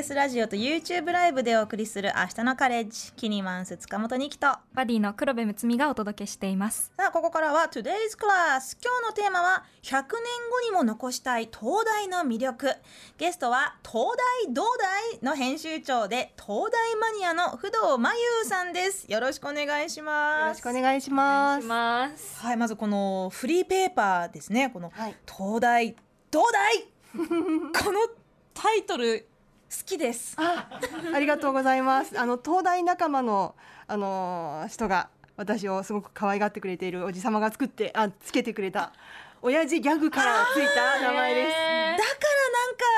TBS ラジオと YouTube ライブでお送りする明日のカレッジキニマンス塚本二希とバディの黒部睦美がお届けしています。さあここからは Today's Class 今日のテーマは100年後にも残したい東大の魅力。ゲストは東大東大の編集長で東大マニアの不動真優さんです。よろしくお願いします。よろしくお願いします。ます。はいまずこのフリーペーパーですね。このはい。東大東大 このタイトル好きです。あ、ありがとうございます。あの東大仲間のあの人が私をすごく可愛がってくれているおじさまが作ってあつけてくれた親父ギャグからついた名前です。だか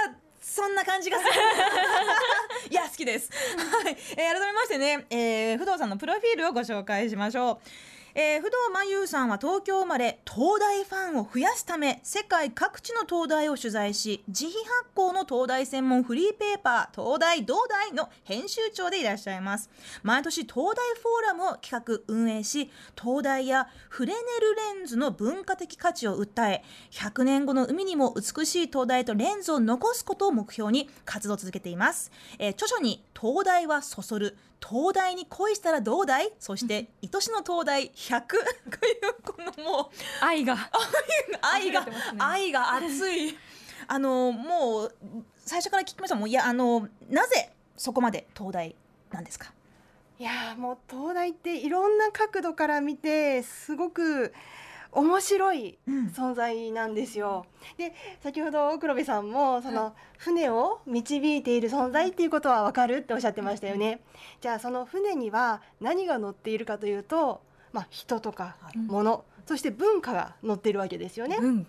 らなんかそんな感じがする。いや好きです、はい。えー改めましてね、えー、不動さんのプロフィールをご紹介しましょうえー、不動真優さんは東京生まれ東大ファンを増やす。ため世界各地の東大を取材し自費発行の東大専門フリーペーパー東大同大の編集長でいらっしゃいます。毎年東大フォーラムを企画運営し東大やフレネルレンズの文化的価値を訴え100年後の海にも美しい東大とレンズを残すことを目標に活動を続けています、えー著書に「東大はそそる」「東大に恋したらどうだい?」そして「愛しの東大100」と いうこのもう愛が。愛が、ね。愛が熱い。あのもう最初から聞きましたもん。いやあのなぜそこまで東大なんですか？いやーもう東大っていろんな角度から見てすごく面白いうん。存在なんですよ。で先ほど黒部さんもその船を導いている存在っていうことはわかるっておっしゃってましたよね。じゃあその船には何が乗っているかというと、まあ、人とかはい物、そして文化が乗っているわけですよね。うん、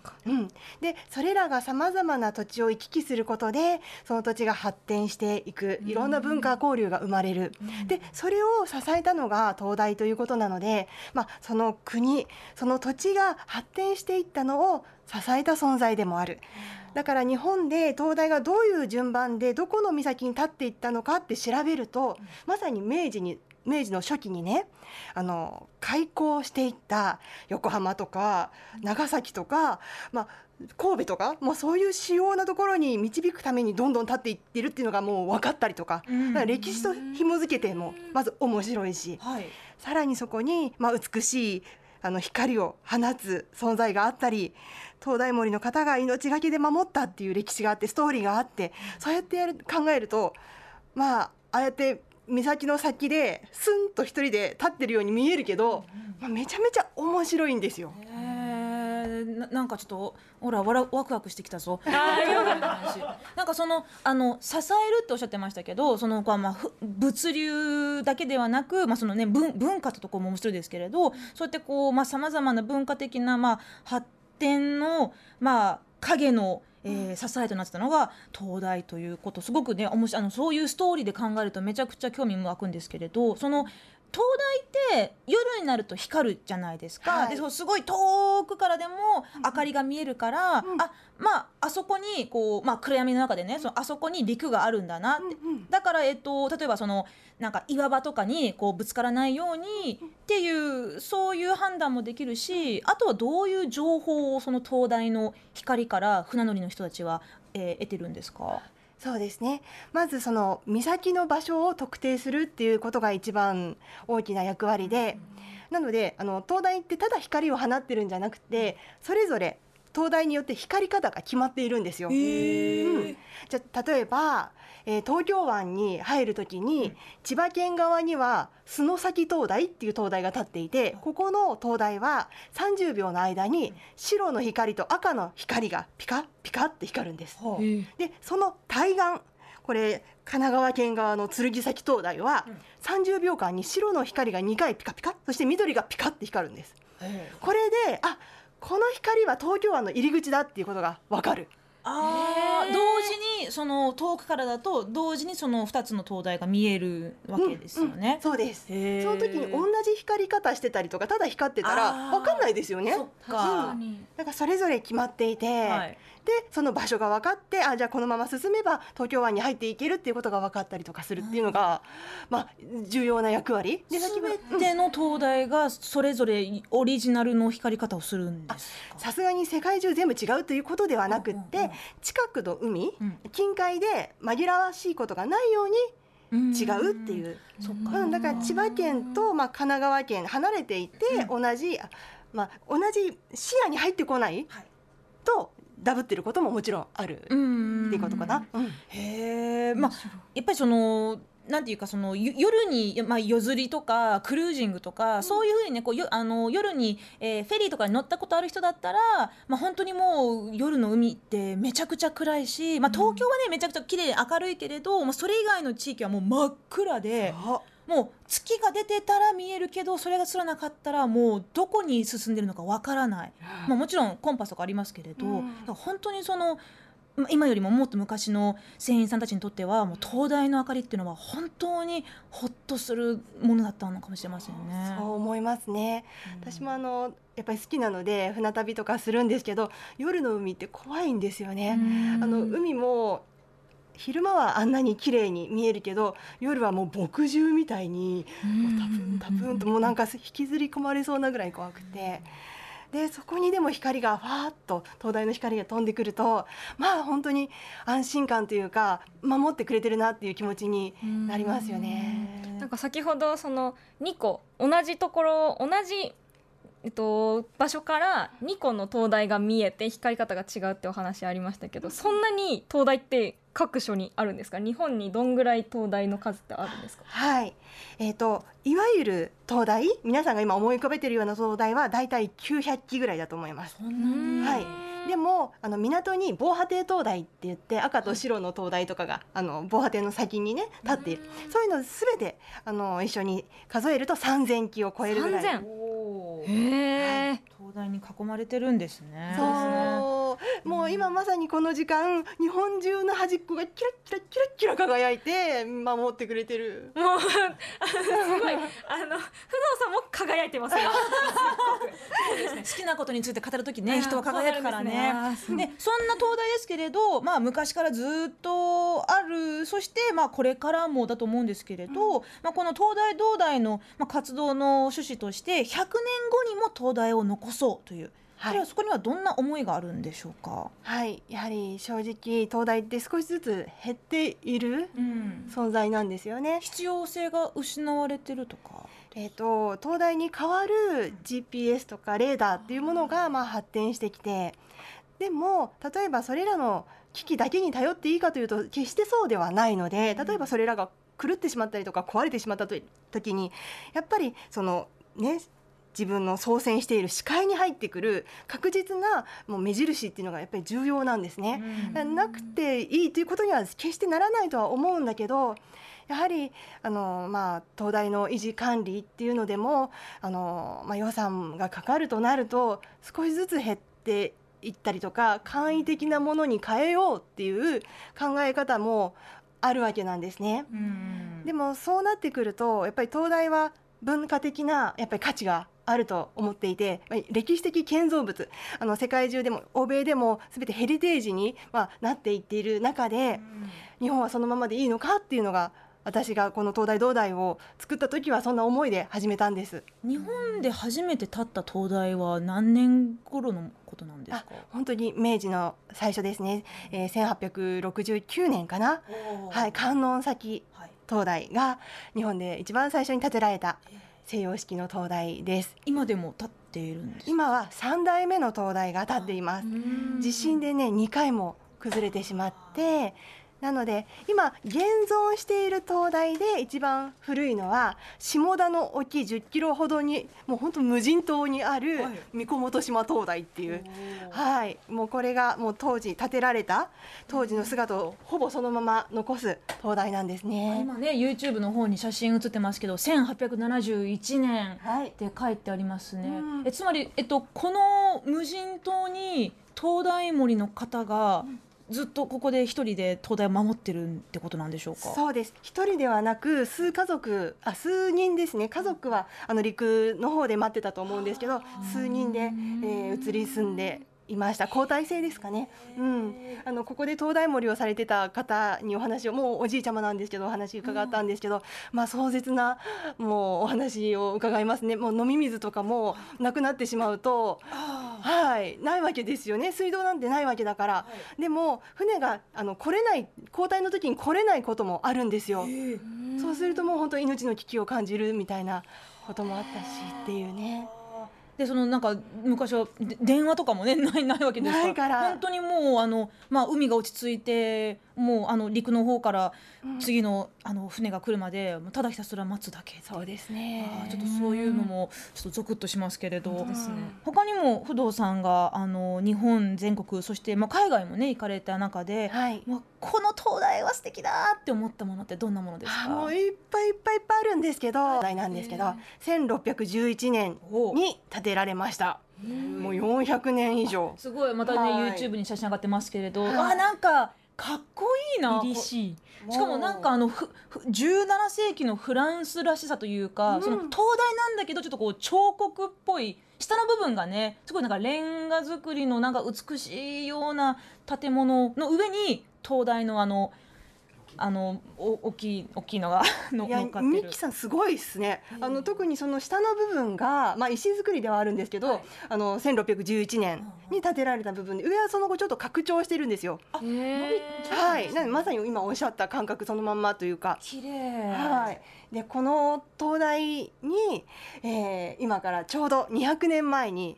でそれらがさまざまな土地を行き来することでその土地が発展していくいろんな文化交流が生まれる、でそれを支えたのが東大ということなので、まあ、その国その土地が発展していったのを支えた存在でもある。だから日本で東大がどういう順番でどこの岬に立っていったのかって調べるとまさに明治に明治の初期にねあの開港していった横浜とか長崎とか、まあ、神戸とかもうそういう主要なところに導くためにどんどん立っていってるっていうのがもう分かったりとか,、歴史と紐づけてもまず面白いしはい。さらにそこに、まあ、美しいあの光を放つ存在があったり東大森の方が命がけで守ったっていう歴史があってストーリーがあってそうやってやる考えるとまあああやって岬の先でスンと一人で立ってるように見えるけど、まあ、めちゃめちゃ面白いんですよ。えーななんかちょっとほらわらワクワクしてきたぞ。なんかそのあの支えるっておっしゃってましたけどそのこうまあふ物流だけではなくまあそのね文文化ってところも面白いですけれどそうやってこうまあさまざまな文化的なまあ発展のまあ影のえー支えとなってたのが東大ということ。すごくね面白いあのそういうストーリーで考えるとめちゃくちゃ興味も湧くんですけれどその東大って夜になると光るじゃないですか、はい。でそうすごい遠くからでも明かりが見えるから、うん。あまああそこにこう、まあ、暗闇の中でねそのあそこに陸があるんだなって、うんうんだから、えっと、例えばそのなんか岩場とかにこうぶつからないようにっていうそういう判断もできるしあとはどういう情報をその東大の光から船乗りの人たちは、えー得てるんですか？そうですね。まずその岬の場所を特定するっていうことが一番大きな役割で、なのであの東大ってただ光を放ってるんじゃなくてそれぞれ東大によって光り方が決まっているんですよ。うん。じゃあ例えば、えー東京湾に入るときに、千葉県側には洲崎灯台っていう灯台が立っていてここの灯台は30秒の間に白の光と赤の光がピカッピカッって光るんです。はあでその対岸これ神奈川県側の剣崎灯台は30秒間に白の光が2回ピカピカそして緑がピカって光るんです。これであこの光は東京湾の入り口だっていうことがわかるあー。へー。同時にその遠くからだと同時にその2つの灯台が見えるわけですよね。そうです。その時に同じ光り方してたりとかただ光ってたらあー。わかんないですよね。そだか。らそれぞれ決まっていて、はい。でその場所が分かってあじゃあこのまま進めば東京湾に入っていけるっていうことが分かったりとかするっていうのが、まあ、重要な役割。で全ての灯台がそれぞれオリジナルの光り方をするんですか？さすがに世界中全部違うということではなくって、近くの海、うん。近海で紛らわしいことがないように違うっていう。うん、だから千葉県と、まあ、神奈川県離れていて、同じ、あまあ、同じ視野に入ってこない。とダブってることももちろんあるってんいうことかな。うん。へえまあやっぱりそのなんていうかそのゆ夜に、まあ、夜釣りとかクルージングとか、そういうふうにねこうよあの夜に、えーフェリーとかに乗ったことある人だったら、まあ、本当にもう夜の海ってめちゃくちゃ暗いし、まあ、東京はねめちゃくちゃ綺麗で明るいけれど、まあ、それ以外の地域はもう真っ暗で。もう月が出てたら見えるけどそれがすらなかったらもうどこに進んでるのかわからない、まあ、もちろんコンパスとかありますけれど、うん本当にそのま今よりももっと昔の船員さんたちにとってはもう灯台の明かりっていうのは本当にほっとするものだったのかもしれませんね。そう思いますね。うん私もあのやっぱり好きなので船旅とかするんですけど夜の海って怖いんですよね。あの海も昼間はあんなに綺麗に見えるけど夜はもう墨汁みたいにもうタプンタプンともうなんか引きずり込まれそうなぐらい怖くて。でそこにでも光がファーッと灯台の光が飛んでくるとまあ本当に安心感というか守ってくれてるなっていう気持ちになりますよね。なんか先ほどその2個同じところ同じえっと、場所から2個の灯台が見えて光り方が違うってお話ありましたけどそんなに灯台って各所にあるんですか？日本にどんぐらい灯台の数ってあるんですか？はい、えー、といわゆる灯台？皆さんが今思い浮かべているような灯台はだいたい900基ぐらいだと思います。はい。でもあの港に防波堤灯台って言って赤と白の灯台とかがあの防波堤の先にね立っている。そういうのすべてあの一緒に数えると3000基を超えるぐらい。3000おーへえ、灯台に囲まれてるんですね。そう。もう今まさにこの時間日本中の端っこがキラッキラキラッキラ輝いて守ってくれてる。もうあのすごい。あの不動さんも輝いてますよ 好きなことについて語るときね人は輝くからね。でそんな灯台ですけれど、まあ、昔からずっとあるそして、まあ、これからもだと思うんですけれど、まあ、この東大東大の、まあ、活動の趣旨として100年後にも東大を残そうという、それはそこにはどんな思いがあるんでしょうか？はいやはり正直東大って少しずつ減っているうん存在なんですよね。必要性が失われてるとか？えー、と東大に代わる GPS とかレーダーっていうものがまあ発展してきてでも例えばそれらの機器だけに頼っていいかというと決してそうではないので例えばそれらが狂ってしまったりとか壊れてしまったと時にやっぱりそのね自分の操船している視界に入ってくる確実なもう目印っていうのがやっぱり重要なんですね。なくていいということには決してならないとは思うんだけどやはりあの、まあ、東大の維持管理っていうのでもあの、まあ、予算がかかるとなると少しずつ減っていったりとか簡易的なものに変えようっていう考え方もあるわけなんですね。うんでもそうなってくるとやっぱり東大は文化的なやっぱり価値があると思っていてまあ歴史的建造物あの世界中でも欧米でも全てヘリテージに、まあ、なっていっている中で日本はそのままでいいのかっていうのが私がこの東大東大を作った時はそんな思いで始めたんです。日本で初めて建った灯台は何年頃のことなんですか？本当に明治の最初ですね、えー、1869年かな、はい、観音崎はい灯台が日本で一番最初に建てられた西洋式の灯台です。今でも建っているんですか？今は3代目の灯台が建っています地震でね2回も崩れてしまってなので今現存している灯台で一番古いのは下田の沖10キロほどにもう本当無人島にあるはい。三小本島灯台っていう。はい。もうこれがもう当時建てられた当時の姿をほぼそのまま残す灯台なんですね。今ね YouTube の方に写真写ってますけど1871年はい。って書いてありますね。うん。えつまりえっとこの無人島に灯台森の方がずっとここで一人で東大を守ってるってことなんでしょうか？そうです一人ではなく数家族あ数人ですね家族はあの陸の方で待ってたと思うんですけど数人で、えー移り住んでいました。交代制ですかね、うん、あのここで灯台森をされてた方にお話をもうおじいちゃまなんですけどお話伺ったんですけど、まあ壮絶なもうお話を伺いますね。もう飲み水とかもなくなってしまうとはい。ないわけですよね。水道なんてないわけだから、でも船があの来れない交代の時に来れないこともあるんですよ。そうするともう本当命の危機を感じるみたいなこともあったしっていうね。でそのなんか昔はで電話とかもねないないわけですから。から。本当にもうあの、まあ、海が落ち着いてもうあの陸の方からうん。次の,、あの船が来るまでただひたすら待つだけそうですね。あーちょっとそういうのもちょっとゾクッとしますけれど、本当ですね。他にも不動さんがあの日本全国そして、まあ、海外もね行かれた中で、はい。まあ、この灯台は素敵だって思ったものってどんなものですか？あもういっぱいいっぱいいっぱいあるんですけど、題なんですけど、1611年に建てられました。もう400年以上。すごい。またね、はい。YouTube に写真上がってますけれど、はいあなんかかっこいいな。しい。しかもなんかあのふふ17世紀のフランスらしさというか、うん。その灯台なんだけどちょっとこう彫刻っぽい下の部分がねすごいなんかレンガ造りのなんか美しいような建物の上に灯台のあのあのお大きい大きいのが のいや乗っかってるミキ。さんすごいですね。あの特にその下の部分がまあ石造りではあるんですけど、はいあの1611年に建てられた部分で上はその後ちょっと拡張してるんですよ。へはい。なまさに今おっしゃった感覚そのまんまというか。綺麗。はい、でこの灯台に、えー今からちょうど200年前に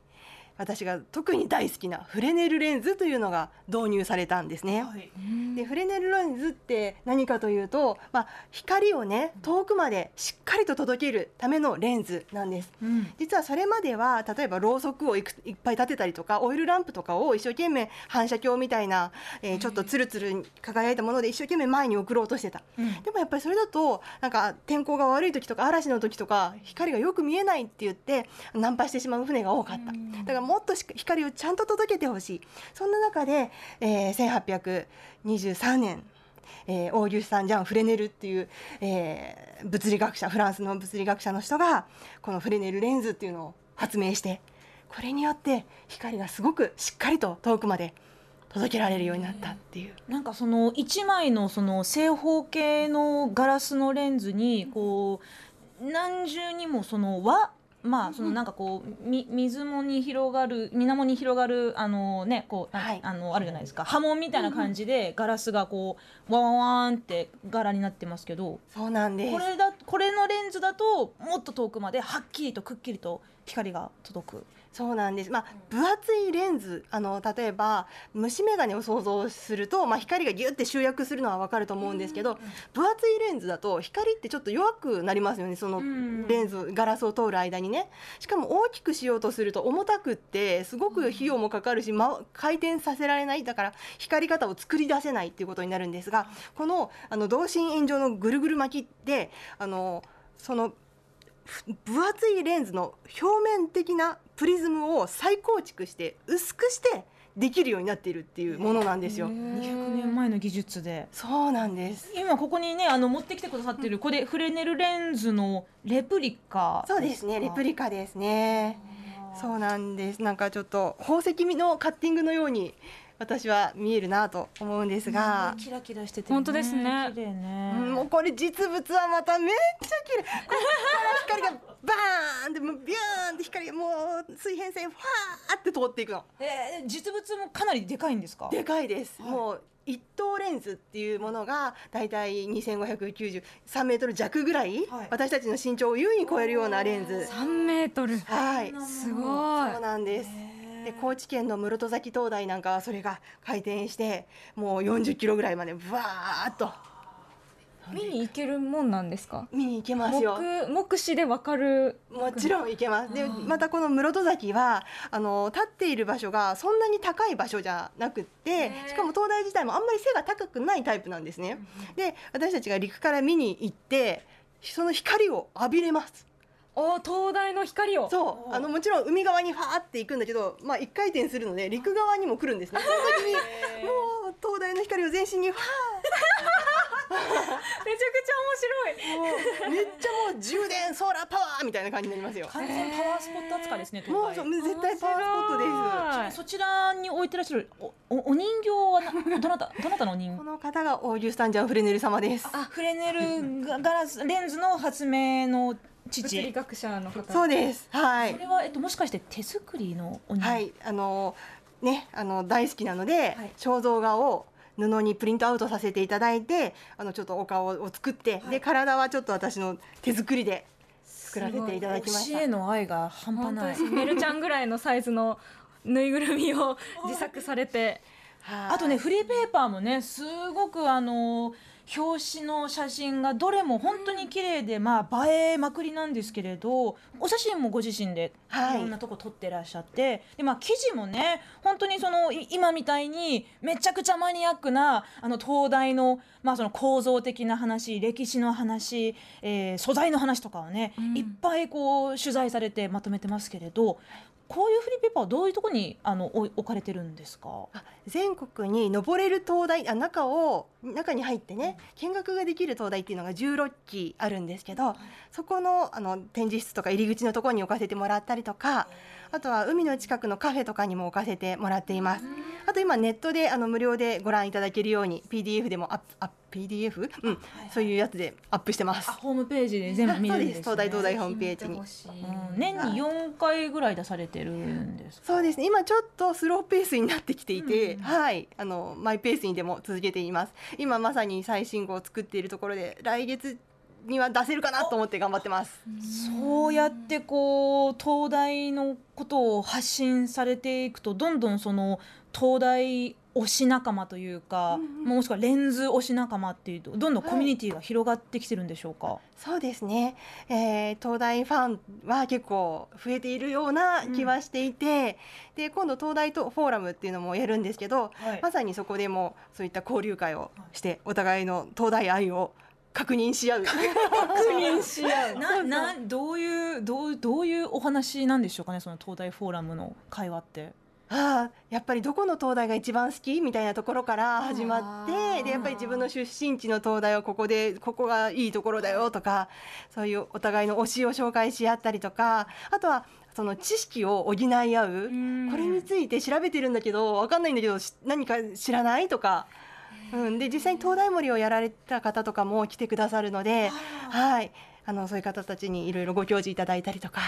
私が特に大好きなフレネルレンズというのが導入されたんですね。はい。でフレネルレンズって何かというと、まあ、光をね遠くまでしっかりと届けるためのレンズなんです。うん。実はそれまでは例えばろうそくをいくいっぱい立てたりとかオイルランプとかを一生懸命反射鏡みたいな、えーちょっとツルツル輝いたもので一生懸命前に送ろうとしてた。うん。でもやっぱりそれだとなんか天候が悪い時とか嵐の時とか光がよく見えないって言ってナンパしてしまう船が多かった。だからもっと光をちゃんと届けてほしいそんな中で、えー1823年えーオーギュスタン・ジャン・フレネルっていう、えー物理学者フランスの物理学者の人がこのフレネルレンズっていうのを発明してこれによって光がすごくしっかりと遠くまで届けられるようになったっていう。なんかその1枚のその正方形のガラスのレンズにこう何重にもその輪まあそのなんかこうみ水面に広がる水面に広がるあのねこう、はい。あのあるじゃないですか。波紋みたいな感じでガラスがこうワンワンワンって柄になってますけどそうなんです。これだこれのレンズだともっと遠くまではっきりとくっきりと光が届く。そうなんです。まあ分厚いレンズ、あの例えば虫眼鏡を想像すると、まあ光がギュって集約するのはわかると思うんですけど、分厚いレンズだと光ってちょっと弱くなりますよね。そのうんレンズガラスを通る間にね。しかも大きくしようとすると重たくってすごく費用もかかるし、ま、回転させられないだから光り方を作り出せないっていうことになるんですが、このあの同心円状のぐるぐる巻きであのそのふ分厚いレンズの表面的なプリズムを再構築して薄くしてできるようになっているっていうものなんですよ。200年前の技術でそうなんです。今ここにねあの持ってきてくださってるこれフレネルレンズのレプリカそうですね、レプリカですね。そうなんです。なんかちょっと宝石のカッティングのように私は見えるなと思うんですが、キラキラしてて、本当ですね綺麗ね、うんもうこれ実物はまためっちゃ綺麗。ここから光がバーンってもうビューンって光がもう水平線ファーって通っていくの。えー実物もかなりでかいんですか？でかいです。もう一等レンズっていうものがだいたい2593メートル弱ぐらい、はい私たちの身長を優に超えるようなレンズ。3メートルはい。すごそういなんです。で高知県の室戸崎灯台なんかはそれが回転してもう40キロぐらいまでブワーっと見に行けるもんなんですか？見に行けますよ。目目視でわかる？もちろん行けます。で、またこの室戸崎は、あの立っている場所がそんなに高い場所じゃなくって、しかも灯台自体もあんまり背が高くないタイプなんですね。で、私たちが陸から見に行って、その光を浴びれます。お灯台の光を。そう、あのもちろん海側にファーって行くんだけど、まあ一回転するので陸側にも来るんですね。その時にもう灯台の光を全身にファー。面もうめっちゃもう充電ソーラーパワーみたいな感じになりますよ。完全パワースポット扱いですねもう絶対パワースポットです。白いそちらに置いてらっしゃるおおお人形はな どなたどなたのお人？形この方がオーギュスタン・ジャン・フレネル様です。あフレネルガガラスレンズの発明の物父理学者の方。そうです。はい。それは、えっと、もしかして手作りのお人形、はい。あのねあの大好きなので、はい。肖像画を布にプリントアウトさせていただいてあのちょっとお顔を作って、で体はちょっと私の手作りで作らせていただきました。への愛が半端ない。メルちゃんぐらいのサイズのぬいぐるみを自作されて。はい。あとねフリーペーパーもねすごくあの表紙の写真がどれも本当に綺麗で、まあ映えまくりなんですけれどお写真もご自身ではい。いろんなとこ撮ってらっしゃって、でまあ記事もね本当にそのい今みたいにめちゃくちゃマニアックなあの東大の,、まあその構造的な話歴史の話、えー素材の話とかをね、うん。いっぱいこう取材されてまとめてますけれどこういうフリーペーパーはどういうところにあの置かれてるんですか？あ全国に登れる灯台あ中を中に入ってね見学ができる灯台っていうのが16基あるんですけどそこのあの展示室とか入り口のところに置かせてもらったりとかあとは海の近くのカフェとかにも置かせてもらっています。あと今ネットであの無料でご覧いただけるように PDF でもアップあ PDF、うん。そういうやつでアップしてます。あホームページで全部見れるね、東大東大ホームページに。うん年に4回ぐらい出されてるんですか？そうですね。今ちょっとスローペースになってきていて、うん。はい。あのマイペースにでも続けています。今まさに最新号を作っているところで来月には出せるかなと思って頑張ってます。そうやってこう東大のことを発信されていくとどんどんその東大推し仲間というか、うんうん。もしくはレンズ推し仲間っていうとどんどんコミュニティが広がってきてるんでしょうか、そうですね、えー東大ファンは結構増えているような気はしていて、で今度東大とフォーラムっていうのもやるんですけど、はい。まさにそこでもそういった交流会をしてお互いの東大愛を確認し合う。確認し合う。ななどういうどうどういうお話なんでしょうかねその東大フォーラムの会話って。ああやっぱりどこの東大が一番好きみたいなところから始まってでやっぱり自分の出身地の東大はここでここがいいところだよとかそういうお互いの推しを紹介し合ったりとかあとはその知識を補い合う。これについて調べてるんだけど分かんないんだけどし何か知らないとか。うん、で実際に東大森をやられた方とかも来てくださるので、はい、あのそういう方たちにいろいろご教示いただいたりとか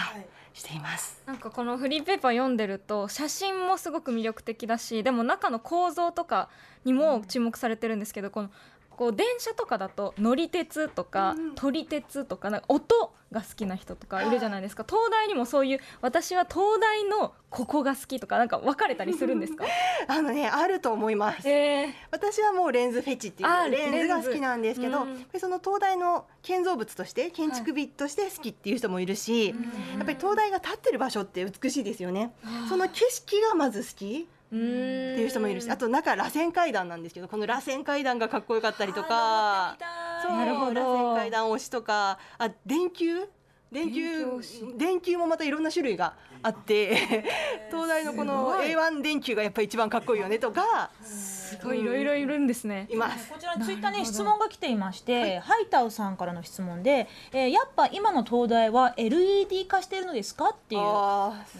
しています。なんかこのフリーペーパー読んでると写真もすごく魅力的だしでも中の構造とかにも注目されてるんですけど、このこう電車とかだと乗り鉄とかうん撮り鉄とかなんか音が好きな人とかい。るじゃないですか。東大にもそういう私は東大のここが好きとかなんか分かれたりするんですか？あのねあると思います。え私はもうレンズフェチっていうレンズが好きなんですけど、うん。その東大の建造物として建築美として好きっていう人もいるし、やっぱり東大が立ってる場所って美しいですよね。その景色がまず好きっていう人もいるし、あと中螺旋階段なんですけど、この螺旋階段がかっこよかったりとか、そうなるほど。螺旋階段推しとか、あ電球？電球電球もまたいろんな種類があって、東大のこのすごい。A1 電球がやっぱり一番かっこいいよねとかすごい。いろいろいるんですね。います。こちらにツイッターに質問が来ていまして、ハイタウさんからの質問で、えーやっぱ今の東大は LED 化しているのですかっていう。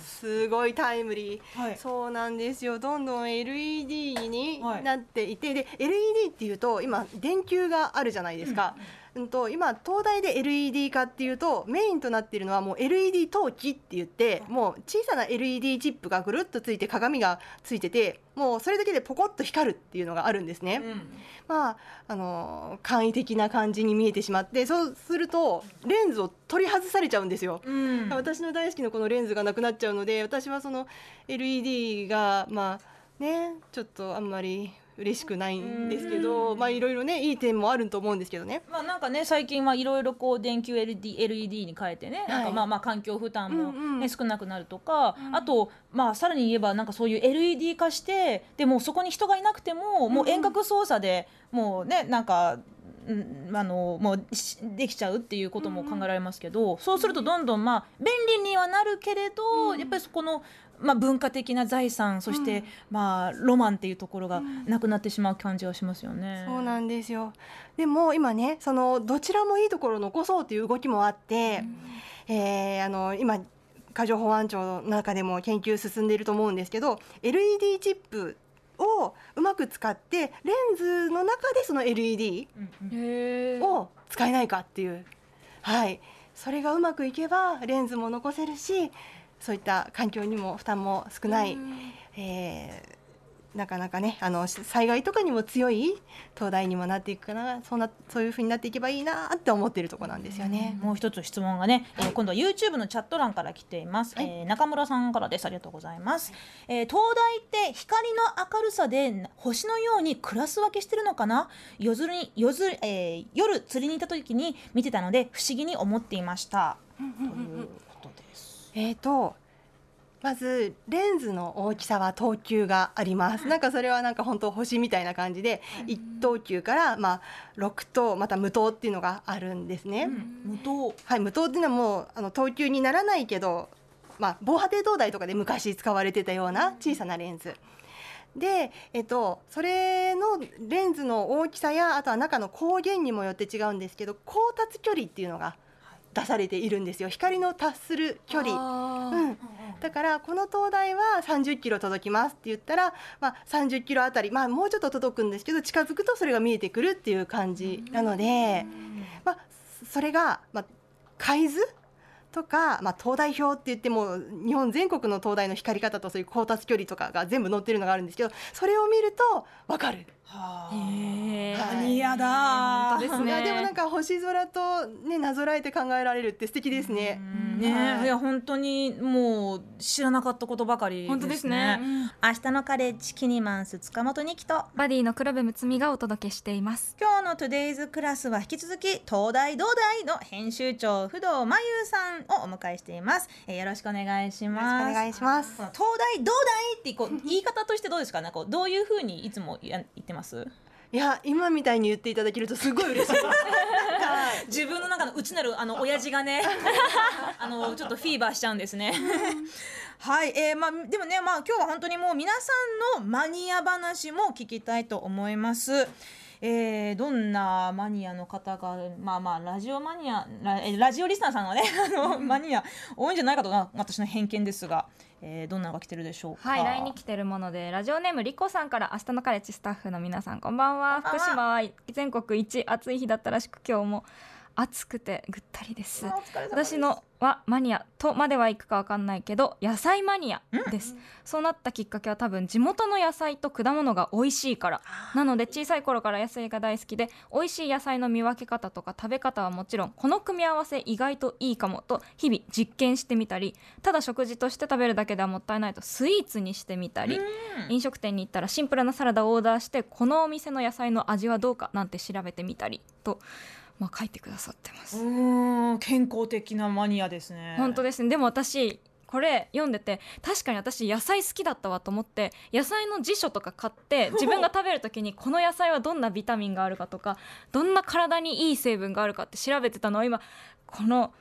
すごいタイムリー、はい。そうなんですよ。どんどん LED にはい。なっていて、で LED っていうと今電球があるじゃないですか、うん。と今東大で LED 化っていうとメインとなっているのはもう LED 陶器って言ってもう小さな LED チップがぐるっとついて鏡がついててもうそれだけでポコッと光るっていうのがあるんですね。うんまああのー簡易的な感じに見えてしまってそうするとレンズを取り外されちゃうんですよ。うん私の大好きなこのレンズがなくなっちゃうので私はその LED がまあねちょっとあんまり嬉しくないんですけどまあいろいろねいい点もあると思うんですけどね。まあなんかね最近はいろいろこう電球 LED, LED に変えてね、なんかまあまあ環境負担も、ねうんうん。少なくなるとか、あとまあさらに言えばなんかそういう LED 化してでもうそこに人がいなくてももう遠隔操作でもうねなんか。うんあのもうしできちゃうっていうことも考えられますけど、そうするとどんどんまあ便利にはなるけれど、やっぱりそこのまあ、文化的な財産そして、まあ、ロマンっていうところがなくなってしまう感じはしますよね。そうなんですよ。でも今ねそのどちらもいいところを残そうという動きもあって、えーあの今海上保安庁の中でも研究進んでいると思うんですけど LED チップをうまく使ってレンズの中でその LED を使えないかっていう、はい、それがうまくいけばレンズも残せるしそういった環境にも負担も少ない、えーなかなかねあの災害とかにも強い灯台にもなっていくかなそんなそういう風になっていけばいいなって思っているところなんですよね。もう一つ質問がね、えー今度は YouTube のチャット欄から来ています、はい。えー中村さんからです。ありがとうございます、えー灯台って光の明るさで星のようにクラス分けしてるのかな？夜釣り夜釣り、えー夜釣りに行った時に見てたので不思議に思っていました。というえーとまずレンズの大きさは等級があります。なんかそれはなんか本当星みたいな感じで一等級からまあ6等また無等っていうのがあるんですね。無糖はい、無糖っていうのはもうあの等級にならないけど、まあ、防波堤灯台とかで昔使われてたような小さなレンズ。で、えっと、それのレンズの大きさやあとは中の光源にもよって違うんですけど光達距離っていうのが出されているんですよ光の達する距離。うん、だからこの灯台は30キロ届きますって言ったら、まあ、30キロあたり、まあ、もうちょっと届くんですけど近づくとそれが見えてくるっていう感じなので、まあ、それが、まあ、海図とか、まあ、灯台表って言っても日本全国の灯台の光り方とそういう光達距離とかが全部載ってるのがあるんですけどそれを見ると分かる。はあ。へー。マニアだ本当ですね。でもなんか星空と、ね、なぞらえて考えられるって素敵ですね。うん。ね、はい。い、や本当にもう知らなかったことばかりですね。本当ですね。明日のカレッジキニマンス塚本ニキとバディの黒部睦美がお届けしています。今日の TODAY'S CLASS は引き続き灯台どうだいの編集長不動まゆうさんをお迎えしています、えーよろしくお願いしよろしくますお願いします。灯台どうだいってこう言い方としてどうですか？ねこうどういうふうにいつもや言ってます？いや今みたいに言っていただけるとすごい嬉しいです。は い自分の中の内なるあの親父がね あのちょっとフィーバーしちゃうんですね。はい、えー、まあでもねまあ今日は本当にもう皆さんのマニア話も聞きたいと思います。えー、どんなマニアの方がまあまあラジオマニアラえラジオリスナーさんはね あのマニア多いんじゃないかとな私の偏見ですが、えー、どんなのが来てるでしょうか？はい LINE に来てるものでラジオネームリコさんから明日のカレッジスタッフの皆さんこんばんはこんばんは福島は全国一暑い日だったらしく今日も暑くてぐったりです。私のはマニアとまではいくかわかんないけど野菜マニアです、そうなったきっかけは多分地元の野菜と果物が美味しいから。なので小さい頃から野菜が大好きで美味しい野菜の見分け方とか食べ方はもちろんこの組み合わせ意外といいかもと日々実験してみたりただ食事として食べるだけではもったいないとスイーツにしてみたり飲食店に行ったらシンプルなサラダをオーダーしてこのお店の野菜の味はどうかなんて調べてみたりと、まあ、書いてくださってます。うーん健康的なマニアですね。本当ですねでも私これ読んでて確かに私野菜好きだったわと思って野菜の辞書とか買って 自分が食べる時にこの野菜はどんなビタミンがあるかとかどんな体にいい成分があるかって調べてたのを今この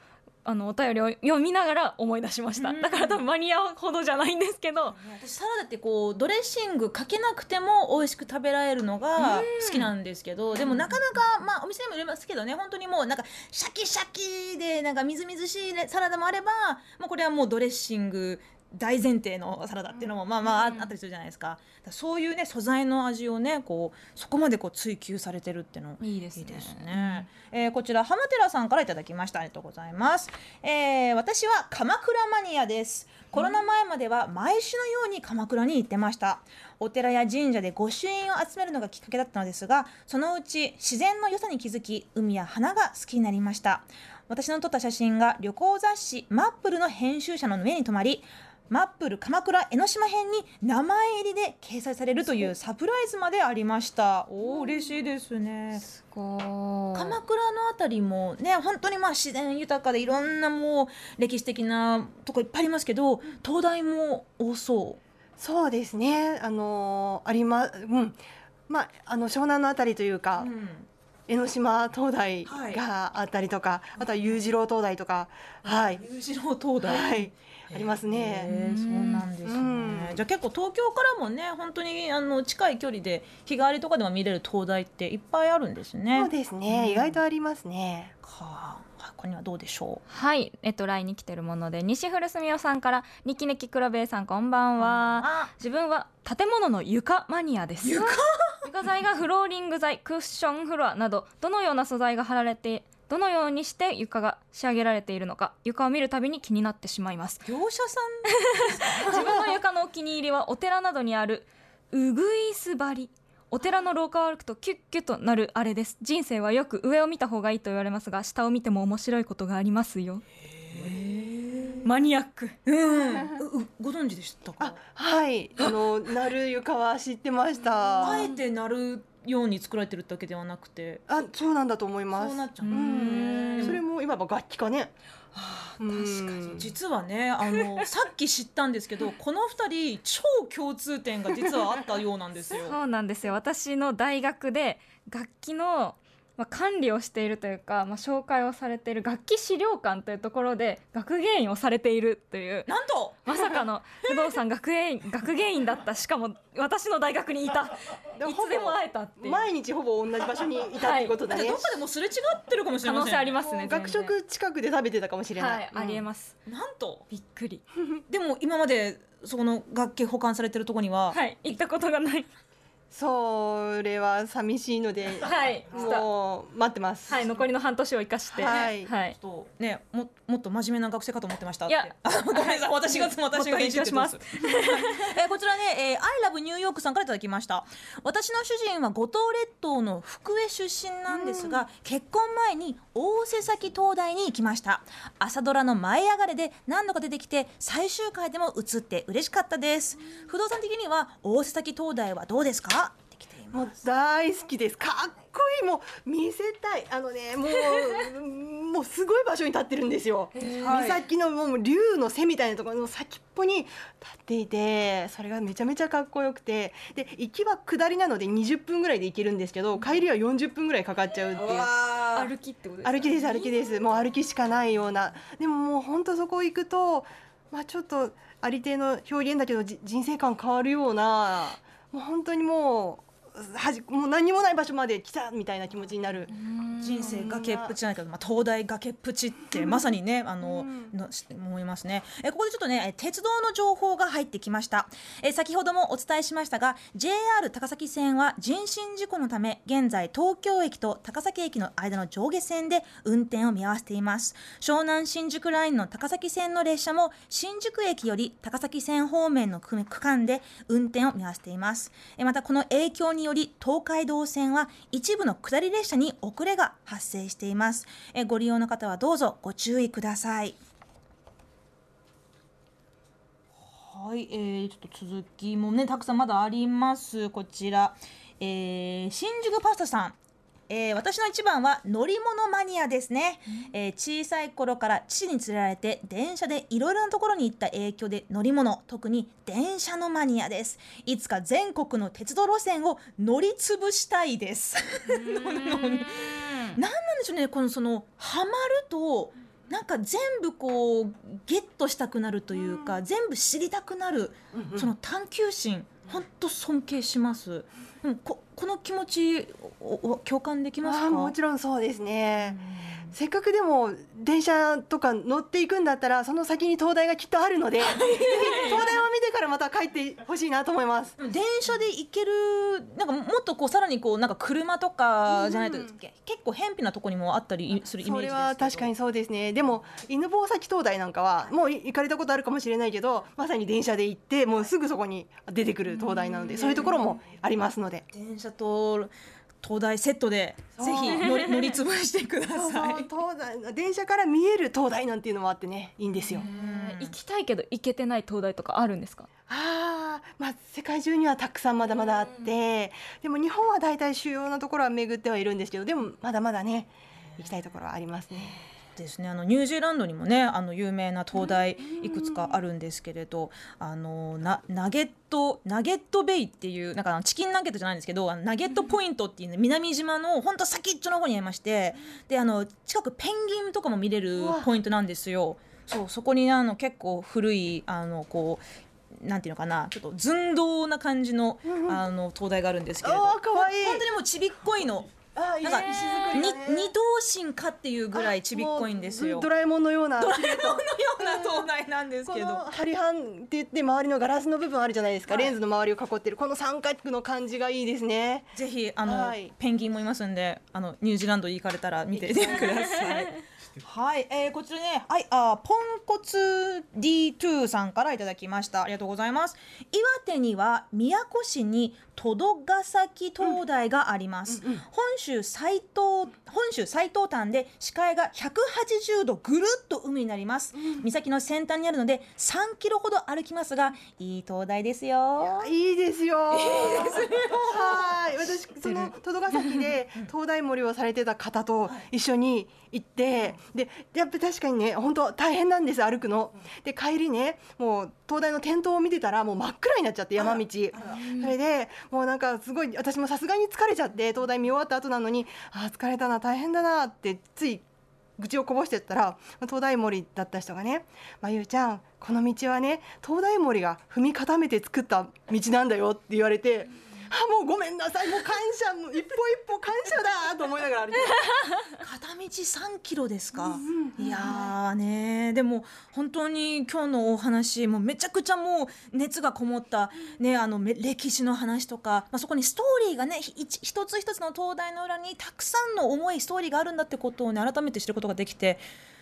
あのお便りを読みながら思い出しました。うん。だから多分マニアほどじゃないんですけど。私サラダってこうドレッシングかけなくても美味しく食べられるのが好きなんですけど、でもなかなかまあお店にもよりますけどね本当にもうなんかシャキシャキでなんかみずみずしいサラダもあればもうこれはもうドレッシング大前提のサラダっていうのもまあまあああったりするじゃないですかそういうね素材の味をねこうそこまでこう追求されてるっていうのいいですねいね。えーこちら浜寺さんからいただきました。ありがとうございます。えー私は鎌倉マニアです。コロナ前までは毎週のように鎌倉に行ってました。お寺や神社で御朱印を集めるのがきっかけだったのですが、そのうち自然の良さに気づき、海や花が好きになりました。私の撮った写真が旅行雑誌マップルの編集者の上に止まり、マップル鎌倉江ノ島編に名前入りで掲載されるというサプライズまでありました。おお嬉しいですね。こう鎌倉のあたりもね本当にまあ自然豊かでいろんなもう歴史的なとこいっぱいありますけど東大も多そそうですね。あのーありま、うん。まあ、あの湘南のあたりというう、か、うん江ノ島灯台はいがあったりとか、あとは裕次郎灯台とか、はい。裕次郎東大、はい。ありますね。そうなんですね、うん。じゃあ結構東京からもね本当にあの近い距離で日帰りとかでも見れる灯台っていっぱいあるんですね。そうですね、意外とありますね。はあ、ここにはどうでしょはい。えっと LINE に来てるもので西古住夫さんからニキネキ黒ベイさんこんばんう。はあ。自分は建物の床マニアです。床？床材がフローリング材クッションフロアなどどのような素材が貼られてどのようにして床が仕上げられているのか床を見るたびに気になってしまいます。業者さ自分の床のお気に入りはお寺などにあるうぐいす張り。お寺の廊下を歩くとキュッキュとなるあれです。人生はよく上を見た方がいいと言われますが下を見ても面白いことがありますよ。マニアック。ん、うん、ご存知でしたか？あ、はい、あの、なる床は知ってました。あえてなるように作られてるだけではなくて。あ、そうなんだと思います。そうなっちゃう。うそれもいわば楽器かね。確かに。実はねあの さっき知ったんですけどこの二人超共通点が実はあったようなんですよ。そうなんですよ。私の大学で楽器の、まあ、管理をしているというか、まあ、紹介をされている楽器資料館というところで学芸員をされているというなんと！まさかの 不動産学芸員学芸員だったしかも私の大学にいた。いつでも会えたっていう。毎日ほぼ同じ場所にいたっていうことだね。だってどっかでもすれ違ってるかもしれません可能性ありますね学食近くで食べてたかもしれない。はい、ありえす。ます。なんと！びっくり。でも今までそこの楽器保管されてるところには、はい行ったことがないそれは寂しいので、はいもう待ってます。はい残りの半年を生かして。はい。はい。ちょっとねももっと真面目な学生かと思ってましたいや。あごめんなさい。私が私が えーこちらね、えー、I love ニューヨークさんからいただきました。私の主人は五島列島の福江出身なんですが、結婚前に大瀬崎灯台に行きました。朝ドラの舞い上がれで何度か出てきて最終回でも映って嬉しかったです。不動産的には大瀬崎灯台はどうですか？もう大好きです。かっこいい。もう見せたい。あのね、もう もうすごい場所に立ってるんですよ。岬のもう竜の背みたいなところの先っぽに立っていて、それがめちゃめちゃかっこよくて、で行きは下りなので20分ぐらいで行けるんですけど、帰りは40分ぐらいかかっちゃうっていう。歩きってことですか？歩きです歩きですもう歩きしかないようなでももう本当そこ行くとまあちょっとありていの表現だけどじ人生観変わるようなもう本当にもうはじもう何にもない場所まで来たみたいな気持ちになる。人生崖っぷちじゃないけど、まあ、東大崖っぷちってまさにね、あの、うん。のし思いますね。えここでちょっとねえ鉄道の情報が入ってきました。え先ほどもお伝えしましたが JR 高崎線は人身事故のため現在東京駅と高崎駅の間の上下線で運転を見合わせています。湘南新宿ラインの高崎線の列車も新宿駅より高崎線方面の区区間で運転を見合わせています。えまたこの影響により東海道線は一部の下り列車に遅れが発生しています。えご利用の方はどうぞご注意ください。はい、えー、ちょっと続きもねたくさんまだあります。こちら、えー、新宿パスタさん。えー私の一番は乗り物マニアですね、えー小さい頃から父に連れられて電車でいろいろなところに行った影響で乗り物特に電車のマニアです。いつか全国の鉄道路線を乗り潰したいです。何 なんでしょうねこのそのハマるとなんか全部こうゲットしたくなるというか、全部知りたくなる、その探求心本当尊敬します。でもここの気持ちおお共感できますもちろんそうですね、せっかくでも電車とか乗っていくんだったらその先に東大がきっとあるのでぜひ東大を見てからまた帰ってほしいなと思います。電車で行けるなんかもっとこうさらにこうなんか車とかじゃないと、うん。け結構偏僻なところにもあったりするイメージですけど。それは確かにそうですね。でも犬吠埼灯台なんかはもう行かれたことあるかもしれないけどまさに電車で行ってもうすぐそこに出てくる灯台なのでそういうところもありますので。電車と東大セットでぜひ乗り乗り潰してください。そう灯台電車から見える灯台なんていうのもあってねいいんですよ。行きたいけど行けてない東大とかあるんですか？あーまあ世界中にはたくさんまだまだあってでも日本は大体主要なところは巡ってはいるんですけどでもまだまだね行きたいところはありますね。ですね。あのニュージーランドにもねあの有名な灯台いくつかあるんですけれどあのなナゲットナゲットベイっていうなんかチキンナゲットじゃないんですけどあのナゲットポイントっていう、ね、南島の本当先っちょの方にありましてであの近くペンギンとかも見れるポイントなんですよ。そうそこにあの結構古いあのこうなんていうのかなちょっと寸胴な感じの,、あの灯台があるんですけれど。あーかわいい。本当にもうちびっこいのあなんか石造り二等身かっていうぐらいちびっこいんですよ。もうドラえもんのようなのような灯台なんですこけど。の針半って言って周りのガラスの部分あるじゃないですか、はいレンズの周りを囲ってるこの三角の感じがいいですねぜひあの、はいペンギンもいますんであのニュージーランド行かれたら見てみてください。はい、えー、こちらね、はい、あポンコツ D2 さんからいただきました。ありがとうございます。岩手には宮古市にトドヶ崎灯台があります。本州最東本州最東端で視界が180度ぐるっと海になります。岬の先端にあるので3キロほど歩きますが、いい灯台ですよ。いいですよ。いいですよ。はい、私その戸ヶ崎で灯台森をされてた方と一緒に行って、でやっぱ確かにね本当大変なんです歩くの。で帰りねもう灯台の点灯を見てたらもう真っ暗になっちゃって山道。それでもうなんかすごい私もさすがに疲れちゃって灯台見終わった後なのにあー疲れたな大変だなってつい愚痴をこぼしてったら東大森だった人がね「まゆうちゃんこの道はね東大森が踏み固めて作った道なんだよ」って言われて「あもうごめんなさい。もう感謝の一歩一歩感謝だ」と思いながら歩いて片道3キロですか、いやーねでも本当に今日のお話もうめちゃくちゃもう熱がこもった、ね、あのめ歴史の話とか、まあ、そこにストーリーがねひ一一つ一つの灯台の裏にたくさんの重いストーリーがあるんだってことをね改めて知ることができて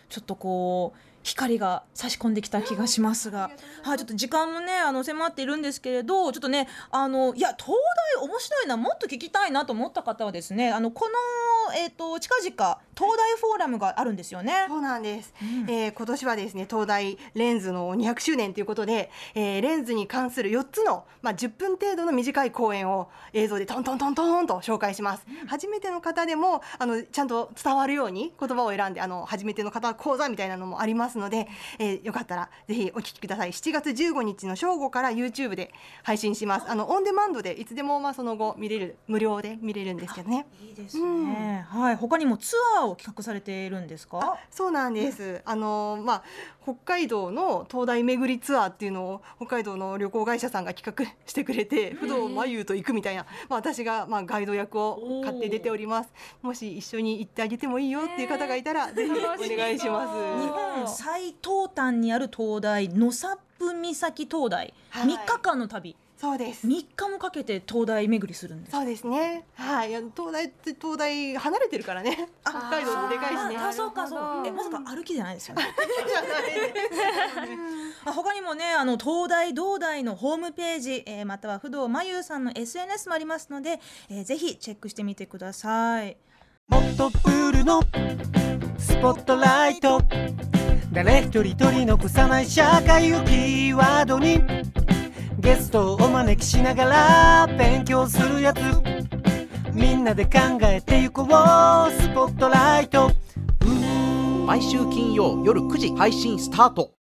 ちょっとこう光が差し込んできた気がしますが、はい、ちょっと時間もねあの迫っているんですけれどちょっとねあのいや灯台面白いなもっと聞きたいなと思った方はですねあのこの、えー、と近々東大フォーラムがあるんですよね。そうなんです、うん。えー今年はですね東大レンズの200周年ということで、えーレンズに関する4つの、まあ、10分程度の短い講演を映像でトントントントンと紹介します、初めての方でもあのちゃんと伝わるように言葉を選んであの初めての方講座みたいなのもありますので、えーよかったらぜひお聞きください。7月15日の正午から YouTube で配信します。あのオンデマンドでいつでもまあその後見れる無料で見れるんですけどね。いいですね、はい。他にもツアーを企画されているんですか？そうなんです。あのまあ北海道の東大巡りツアーっていうのを北海道の旅行会社さんが企画してくれて、不動真優と行くみたいな、まあ私がまあガイド役を買って出ております。もし一緒に行ってあげてもいいよっていう方がいたら、ぜひお願いします。日本最東端にある灯台野サップ岬灯台、はい。3日間の旅そうです。3日もかけて灯台巡りするんですそうですね。はい、いや東大って東大離れてるからね。北海道もでかいしね。あそうかそうえまさか歩きじゃないですよね？じゃないです。あ他にもねあの東大東大のホームページ、えーまたは不動真優さんの SNS もありますので、えーぜひチェックしてみてください。もっとプールのスポットライト。誰一人取り残さない社会をキーワードにゲストをお招きしながら勉強するやつ。みんなで考えてゆこう。スポットライト。毎週金曜夜9時配信スタート。